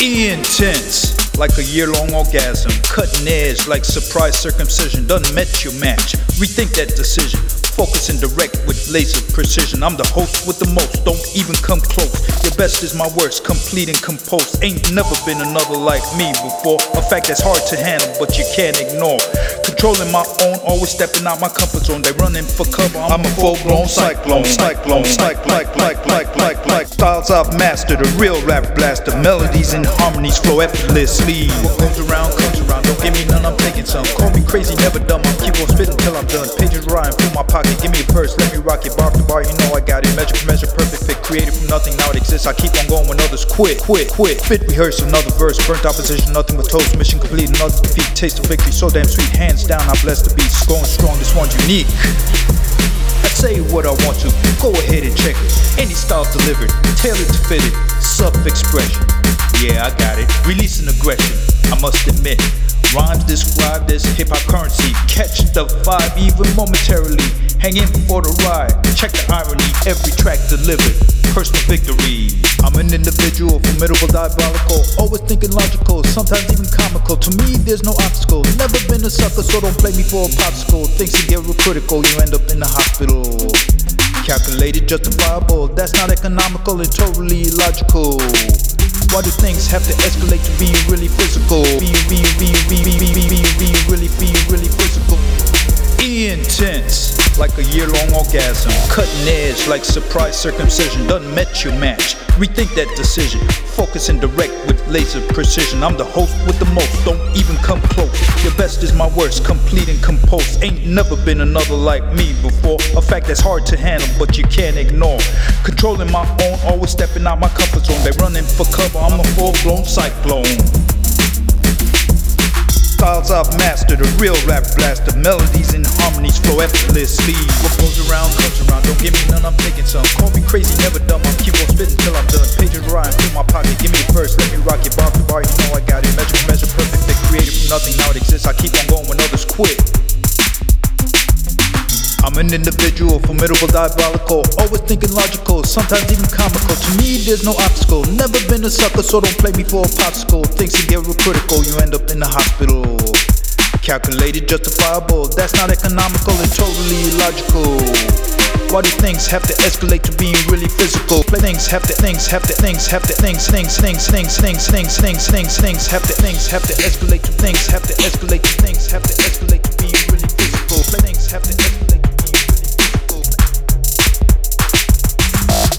Intense, like a year long orgasm. Cutting edge, like surprise circumcision. Doesn't met your match. Rethink that decision. Focus and direct with laser precision. I'm the host with the most, don't even come close. Your best is my worst, complete and composed. Ain't never been another like me before. A fact that's hard to handle, but you can't ignore. Controlling my own, always stepping out my comfort zone. They running for cover. I'm, a full blown cyclone, cyclone, like, like, like, like, like, like. Styles I've mastered, a real rap blaster. Melodies and harmonies flow effortlessly. What goes around comes around. Don't give me none, I'm taking some. Call me crazy, never dumb. I'm keep on spitting till I'm done. Pages rhyme, fill my pocket. Give me a purse, let me rock it bar for bar. You know I got it. Measure for measure, perfect fit. Created from nothing, now it exists. I keep on going when others quit, quit, quit. Fit, rehearse another verse. Burnt opposition, nothing but toast. Mission complete, another defeat. Taste of victory, so damn sweet. Hands down, I bless the beats. Going strong, this one's unique. I say what I want to, go ahead and check it. Any style delivered, tailored to fit it. Self expression, yeah, I got it. Releasing aggression, I must admit. Rhymes describe this hip hop currency. Catch the vibe even momentarily. Hang in before the ride. Check the irony, every track delivered. Personal victory. I'm an individual, formidable, diabolical. Always thinking logical, sometimes even comical. To me, there's no obstacle. Never been a sucker, so don't play me for a popsicle. Things can get real critical, you end up in the hospital. Calculated, justifiable. That's not economical and totally illogical. Why do things have to escalate to be really physical? Being, being, being, being, being, being, being, being really, being really physical. Intense, like a year long orgasm. Cutting edge, like surprise circumcision. Doesn't met your match. Rethink that decision. Focus and direct with laser precision. I'm the host with the most, don't even come close. Your best is my worst, complete and composed. Ain't never been another like me before. A fact that's hard to handle, but you can't ignore. Controlling my own, always stepping out my comfort zone. They running for cover, I'm a full blown cyclone styles I've mastered, a real rap blaster. Melodies and harmonies flow effortlessly. What goes around comes around, don't give me none, I'm taking some. Call me crazy, never dumb, I'm keep on spitting till I'm done. Pages rhyme through my pocket, give me a verse, let me rock it bar for bar, you know I got it. Measure measure, perfect, they created from nothing, now it exists. I keep on going when others quit. I'm an individual, formidable, diabolical, always thinking logical, sometimes even comical. To me, there's no obstacle. Never been a sucker, so don't play me for a popsicle. Things can get real critical, you end up in the hospital. Calculated, justifiable, that's not economical and totally illogical. Why do things have to escalate to being really physical? Things have to, things have to, things have to, things, things, things, things, things, things, things, things, things have to, things have to escalate to things have to escalate to things have to escalate.